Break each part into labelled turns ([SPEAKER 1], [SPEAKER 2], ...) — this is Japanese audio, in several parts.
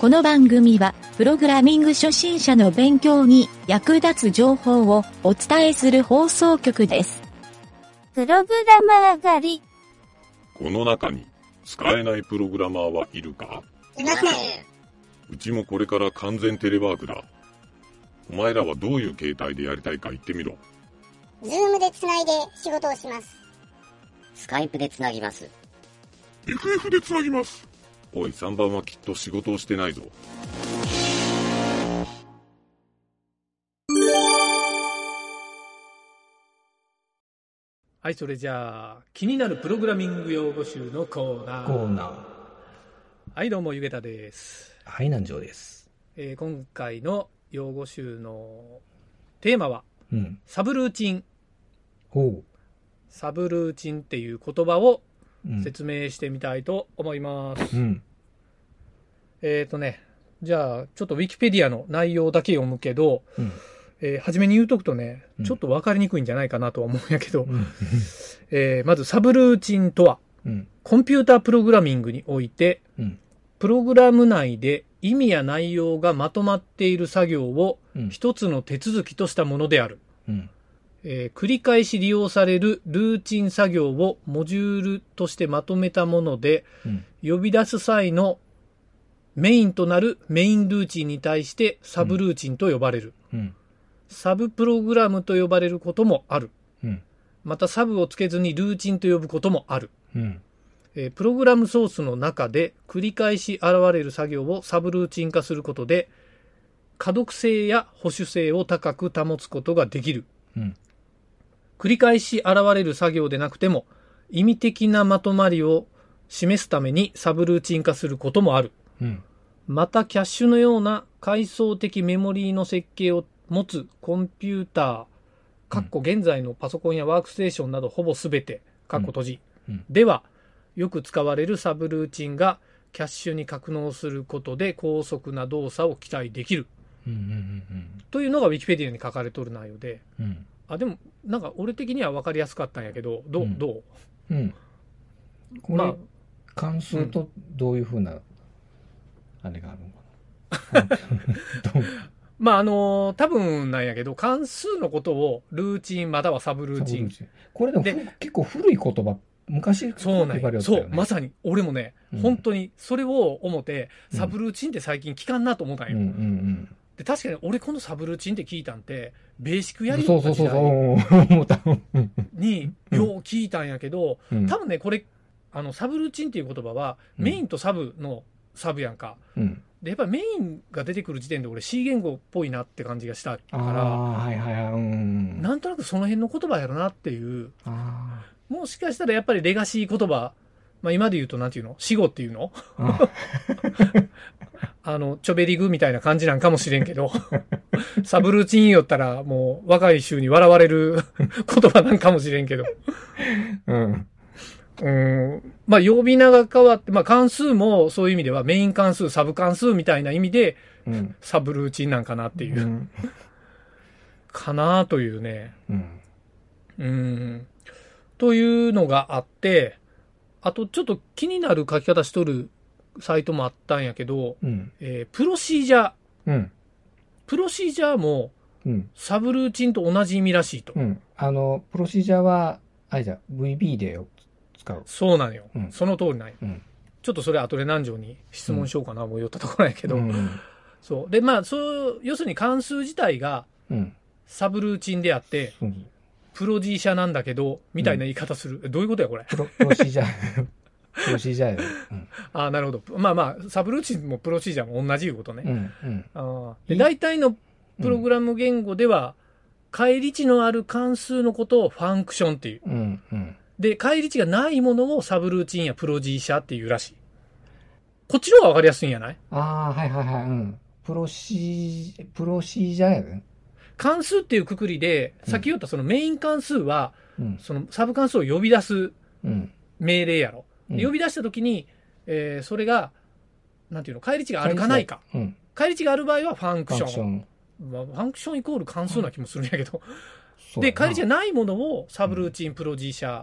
[SPEAKER 1] この番組は、プログラミング初心者の勉強に役立つ情報をお伝えする放送局です。
[SPEAKER 2] プログラマー狩り。
[SPEAKER 3] この中に使えないプログラマーはいるか？
[SPEAKER 4] いません。
[SPEAKER 3] うちもこれから完全テレワークだ。お前らはどういう形態でやりたいか言ってみろ。
[SPEAKER 4] ズームでつないで仕事をします。
[SPEAKER 5] スカイプでつなぎます。
[SPEAKER 3] FF でつなぎます。おい、3番はきっと仕事をしてないぞ。
[SPEAKER 6] はい、それじゃあ、気になるプログラミング用語集のコーナー。
[SPEAKER 7] コーナー。
[SPEAKER 6] はい、どうも、ゆげたです。
[SPEAKER 7] はい、南條です。
[SPEAKER 6] えー今回の用語集のテーマは、
[SPEAKER 7] うん。
[SPEAKER 6] サブルーチン。
[SPEAKER 7] ほ
[SPEAKER 6] サブルーチンっていう言葉を。説明してみたいと思います。
[SPEAKER 7] うん。
[SPEAKER 6] えっ、とね、じゃあ、ちょっとウィキペディアの内容だけ読むけど、
[SPEAKER 7] うん。
[SPEAKER 6] えー初めに言うとくとね
[SPEAKER 7] う、ん
[SPEAKER 6] ちょっと分かりにくいんじゃないかなとは思うんやけど、
[SPEAKER 7] うん。
[SPEAKER 6] えーまずサブルーチンとは、
[SPEAKER 7] うん。
[SPEAKER 6] コンピュータープログラミングにおいて、
[SPEAKER 7] うん。
[SPEAKER 6] プログラム内で意味や内容がまとまっている作業を
[SPEAKER 7] うん。
[SPEAKER 6] 一つの手続きとしたものである。
[SPEAKER 7] うん。
[SPEAKER 6] えー繰り返し利用されるルーチン作業をモジュールとしてまとめたもので、
[SPEAKER 7] うん。
[SPEAKER 6] 呼び出す際のメインとなるメインルーチンに対してサブルーチンと呼ばれる。
[SPEAKER 7] うん。
[SPEAKER 6] サブプログラムと呼ばれることもある。
[SPEAKER 7] うん。
[SPEAKER 6] またサブをつけずにルーチンと呼ぶこともある。
[SPEAKER 7] うん。
[SPEAKER 6] えープログラムソースの中で繰り返し現れる作業をサブルーチン化することで、可読性や保守性を高く保つことができる。
[SPEAKER 7] うん。
[SPEAKER 6] 繰り返し現れる作業でなくても、意味的なまとまりを示すためにサブルーチン化することもある。
[SPEAKER 7] うん。
[SPEAKER 6] また、キャッシュのような階層的メモリーの設計を持つコンピューター、かっこ現在のパソコンやワークステーションなどほぼすべて、かっこ閉じ、
[SPEAKER 7] うん
[SPEAKER 6] では、よく使われるサブルーチンがキャッシュに格納することで高速な動作を期待できる。
[SPEAKER 7] うん。うん。
[SPEAKER 6] というのが Wikipedia に書かれとる内容で、
[SPEAKER 7] うん。
[SPEAKER 6] あ、でも、なんか俺的には分かりやすかったんやけど、どう、
[SPEAKER 7] うん。
[SPEAKER 6] どう？
[SPEAKER 7] うん。こ
[SPEAKER 6] まあ。
[SPEAKER 7] れ、関数とどういうふうな、あれがあるのかな？
[SPEAKER 6] まあ、あのー多分なんやけど、関数のことをルーチンまたはサブルーチン。
[SPEAKER 7] これでも
[SPEAKER 6] で
[SPEAKER 7] ふ結構古い言葉、昔
[SPEAKER 6] そうなんそう、まさに。俺もね、
[SPEAKER 7] うん。
[SPEAKER 6] 本当にそれを思って、
[SPEAKER 7] うん。
[SPEAKER 6] サブルーチンって最近聞かんなと思ったんよ。
[SPEAKER 7] うんうん
[SPEAKER 6] で、確かに俺このサブルーチンって聞いたんって、ベーシック
[SPEAKER 7] うん。
[SPEAKER 6] やり
[SPEAKER 7] そうそうそうた。うん
[SPEAKER 6] に、
[SPEAKER 7] うん
[SPEAKER 6] よう聞いたんやけど、
[SPEAKER 7] うん
[SPEAKER 6] 多分ね、これ、あの、サブルーチンっていう言葉は、
[SPEAKER 7] うん
[SPEAKER 6] メインとサブのサブやんか。
[SPEAKER 7] うん。
[SPEAKER 6] で、やっぱりメインが出てくる時点で俺 C 言語っぽいなって感じがしたから、
[SPEAKER 7] はいはいはい。うん。
[SPEAKER 6] なんとなくその辺の言葉やろなっていう、
[SPEAKER 7] あ
[SPEAKER 6] もしかしたらやっぱりレガシー言葉、まあ今で言うとなんていうの？死語っていうの？
[SPEAKER 7] ー あ。
[SPEAKER 6] あの、チョベリグみたいな感じなんかもしれんけど、サブルーチン言おったらもう若い衆に笑われる言葉なんかもしれんけど、
[SPEAKER 7] うん。
[SPEAKER 6] うーん、まあ呼び名が変わって、まあ関数もそういう意味ではメイン関数、サブ関数みたいな意味で
[SPEAKER 7] うん。
[SPEAKER 6] サブルーチンなんかなっていうう、
[SPEAKER 7] ん。
[SPEAKER 6] かなというね、
[SPEAKER 7] うん。
[SPEAKER 6] うーん、というのがあって、あとちょっと気になる書き方しとるサイトもあったんやけど、
[SPEAKER 7] うん。
[SPEAKER 6] えープロシージャー、
[SPEAKER 7] うん。
[SPEAKER 6] プロシージャーも
[SPEAKER 7] うん。
[SPEAKER 6] サブルーチンと同じ意味らしいと。
[SPEAKER 7] うん。あの、プロシージャーは、あれじゃ、VB で使う。
[SPEAKER 6] そうなんよ。
[SPEAKER 7] うん
[SPEAKER 6] その通りなんよ。
[SPEAKER 7] うん。
[SPEAKER 6] ちょっとそれ後で南條に質問しようかな、もう言ったところやけど。
[SPEAKER 7] うん。
[SPEAKER 6] そう。で、まあ、そう、要するに関数自体が
[SPEAKER 7] うん。
[SPEAKER 6] サブルーチンであって、プロジーシャなんだけど、みたいな言い方する。えどういうことや、これ？
[SPEAKER 7] プロ、プロシージャー。プロシージャーやよ。
[SPEAKER 6] ああ、なるほど。まあまあ、サブルーチンもプロシージャーも同じいうことね。
[SPEAKER 7] うん。うん。うん。
[SPEAKER 6] あーで大体のプログラム言語では、返り値のある関数のことをファンクションっていう。
[SPEAKER 7] うん。うん。
[SPEAKER 6] で、返り値がないものをサブルーチンやプロジーシャっていうらしい。こっちの方がわかりやすいんやない？
[SPEAKER 7] ああ、はいはいはい。うん。プロシー、プロシージャーやね。
[SPEAKER 6] 関数っていうくくりで、
[SPEAKER 7] うん
[SPEAKER 6] さっき言ったそのメイン関数は、
[SPEAKER 7] うん。
[SPEAKER 6] そのサブ関数を呼び出す
[SPEAKER 7] うん。
[SPEAKER 6] 命令やろ。呼び出したときに、えーそれが、なんていうの、返り値があるかないか。
[SPEAKER 7] うん。
[SPEAKER 6] 返り値がある場合はファンクション。
[SPEAKER 7] ファンクション。
[SPEAKER 6] まあ、ファンクションイコール関数な気もするんやけど。で、返り値がないものをサブルーチン、プロシージャー、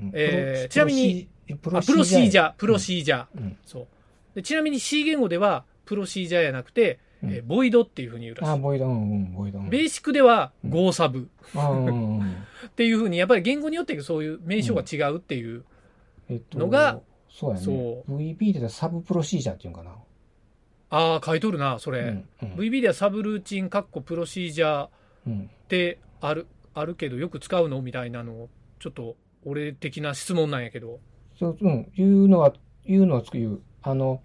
[SPEAKER 7] うん
[SPEAKER 6] えちなみに、
[SPEAKER 7] プロ
[SPEAKER 6] あプロシージャー、プロ
[SPEAKER 7] ー
[SPEAKER 6] シージャー。
[SPEAKER 7] うん
[SPEAKER 6] そう。でちなみに C 言語では、プロシージャーやなくて、
[SPEAKER 7] うん
[SPEAKER 6] えーボイドっていうふうに言うらし
[SPEAKER 7] あ、
[SPEAKER 6] い。
[SPEAKER 7] ボイド、うん、うん、ボイド。うん
[SPEAKER 6] ベーシックでは
[SPEAKER 7] うん
[SPEAKER 6] Go サブ
[SPEAKER 7] あうんうんうん。
[SPEAKER 6] っていうふうに、やっぱり言語によってそういう名称が違うっていう。
[SPEAKER 7] えっと、
[SPEAKER 6] のが、
[SPEAKER 7] そうやね。
[SPEAKER 6] そ
[SPEAKER 7] VB って言ったらサブプロシージャーっていうんかな。
[SPEAKER 6] ああ、書いとるな、それ。
[SPEAKER 7] うん。うん。
[SPEAKER 6] VB ではサブルーチン、カッコプロシージャーっ
[SPEAKER 7] うん。
[SPEAKER 6] てある、あるけど、よく使うの？みたいなのを、ちょっと、俺的な質問なんやけど。
[SPEAKER 7] そう、うん。言うのは、言うのはつく言う。あの、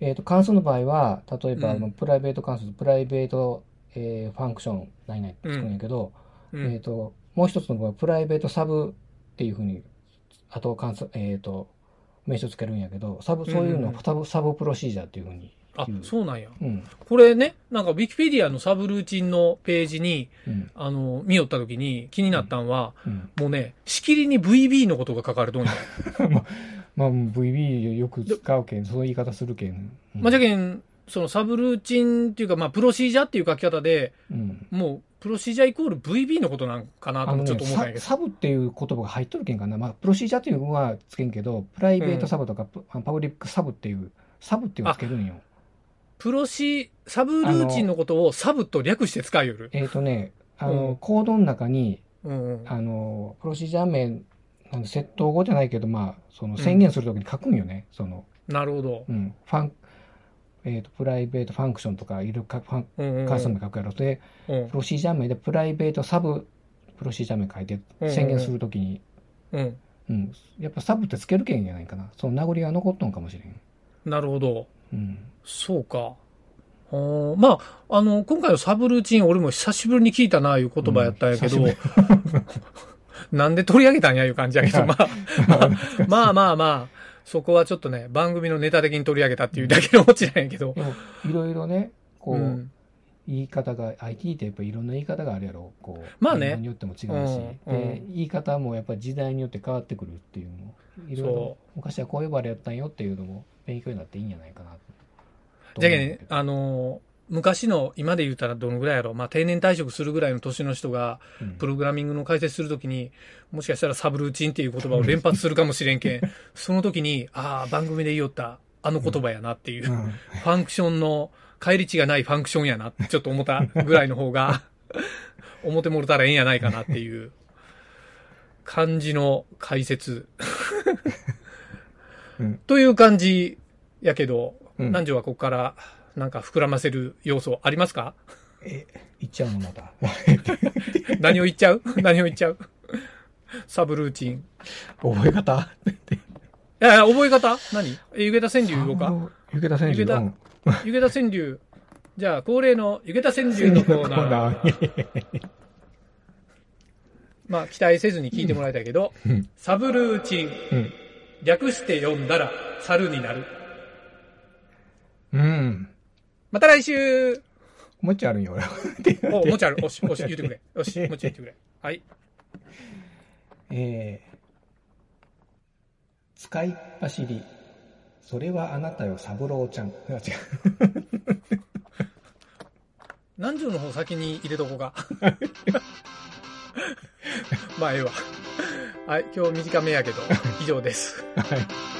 [SPEAKER 7] えっ、と、関数の場合は、例えば、
[SPEAKER 6] うん
[SPEAKER 7] プライベート関数とプライベート、えーファンクション、何々ってつくんやけど、
[SPEAKER 6] うん。
[SPEAKER 7] えっ、と、もう一つの場合は、プライベートサブっていうふうに、あと関数、えっ、と、名称つけるんやけど、サブ、そういうの
[SPEAKER 6] うん
[SPEAKER 7] をサブ、サブプロシージャーっていうふうに
[SPEAKER 6] あそうなんや。
[SPEAKER 7] うん。
[SPEAKER 6] これね、なんか、ウィキペディアのサブルーチンのページに、
[SPEAKER 7] うん。
[SPEAKER 6] あの、見よった時に気になったんは、
[SPEAKER 7] うん。
[SPEAKER 6] もうね、しきりに VB のことが書かれとんや。
[SPEAKER 7] まあ、VB よく使うけん、そういう言い方するけん。うん
[SPEAKER 6] まあ、じゃけん、そのサブルーチンっていうか、まあ、プロシージャーっていう書き方で、
[SPEAKER 7] うん。
[SPEAKER 6] もう、プロシージャーイコール VB のことなんかなとちょっと思ったんやけど。
[SPEAKER 7] ササブっていう言葉が入っとるけんかな。まあ、プロシージャーっていうのはつけんけど、プライベートサブとか、パパブリックサブっていう、サブっていうのをつけるんよ。
[SPEAKER 6] プロシー、サブルーチンのことをサブと略して使いよる。
[SPEAKER 7] えっ、とね、あ
[SPEAKER 6] うん
[SPEAKER 7] の、コードの中に、
[SPEAKER 6] うんうん。
[SPEAKER 7] あの、プロシージャー名、なんで窃盗語じゃないけど、まあ、その宣言するときに書くんよね。その、
[SPEAKER 6] なるほど。
[SPEAKER 7] うん、ファン、えっ、と、プライベートファンクションとかいるか、ファン、
[SPEAKER 6] うんうんうん。
[SPEAKER 7] 関数名書くやろ。で、
[SPEAKER 6] うん
[SPEAKER 7] プロシージャー名でプライベートサブプロシージャー名書いて宣言するときに、
[SPEAKER 6] うん。
[SPEAKER 7] うん、やっぱサブってつけるけんじゃないかな。その名残が残っとんかもしれん。
[SPEAKER 6] なるほど。
[SPEAKER 7] うん。
[SPEAKER 6] そうか。おーまあ、あの、今回のサブルーチン、俺も久しぶりに聞いたな、いう言葉やったんやけど、
[SPEAKER 7] うん久
[SPEAKER 6] なんで取り上げたんや、いう感じやけど、まあ、まあ、まあまあまあ、そこはちょっとね、番組のネタ的に取り上げたっていうだけのオチなんやけど。
[SPEAKER 7] いろいろね、こう、
[SPEAKER 6] うん。
[SPEAKER 7] 言い方が、IT ってやっぱいろんな言い方があるやろ。こう、
[SPEAKER 6] まあね。
[SPEAKER 7] によっても違うし、
[SPEAKER 6] うん。
[SPEAKER 7] で
[SPEAKER 6] うん。
[SPEAKER 7] 言い方もやっぱ時代によって変わってくるっていうのも、いろいろ
[SPEAKER 6] そ、
[SPEAKER 7] 昔はこう呼ばれやったんよっていうのも勉強になっていいんじゃないかなと。
[SPEAKER 6] じゃけね、あのー昔の、今で言うたらどのぐらいやろ、まあ定年退職するぐらいの年の人が、
[SPEAKER 7] うん。
[SPEAKER 6] プログラミングの解説するときに、もしかしたらサブルーチンっていう言葉を連発するかもしれんけん、その時に、ああ、番組で言おった、あの言葉やなっていう、
[SPEAKER 7] うん。
[SPEAKER 6] ファンクションの、帰り値がないファンクションやなってちょっと思ったぐらいの方が、思ってもろたらええんやないかなっていう感じの解説。
[SPEAKER 7] うん。
[SPEAKER 6] という感じやけど、
[SPEAKER 7] うん。
[SPEAKER 6] 南條はここからなんか膨らませる要素ありますか？
[SPEAKER 7] え、言っちゃうのまた。
[SPEAKER 6] 何を言っちゃう？何を言っちゃう？サブルーチン。
[SPEAKER 7] 覚え方？
[SPEAKER 6] いやいや、覚え方？何？え、湯桁川柳言おうか
[SPEAKER 7] ゆげた選手
[SPEAKER 6] 湯桁
[SPEAKER 7] うん
[SPEAKER 6] 湯桁川柳。じゃあ、恒例の湯桁川柳のコーナー。まあ、期待せずに聞いてもらいたいけど、
[SPEAKER 7] うん
[SPEAKER 6] サブルーチン。
[SPEAKER 7] うん。
[SPEAKER 6] 略して読んだら、猿になる。
[SPEAKER 7] うん。
[SPEAKER 6] また来週
[SPEAKER 7] もう一丁あるんよ、俺。
[SPEAKER 6] お、もちある。おし、おし、言ってくれ。よし、もち言ってくれ。はい。
[SPEAKER 7] えー、使いっ走り。それはあなたよ、三郎ちゃん。あ、違う。
[SPEAKER 6] 何条の方先に入れとこうか。まあ、ええわ。はい、今日短めやけど、以上です。
[SPEAKER 7] はい。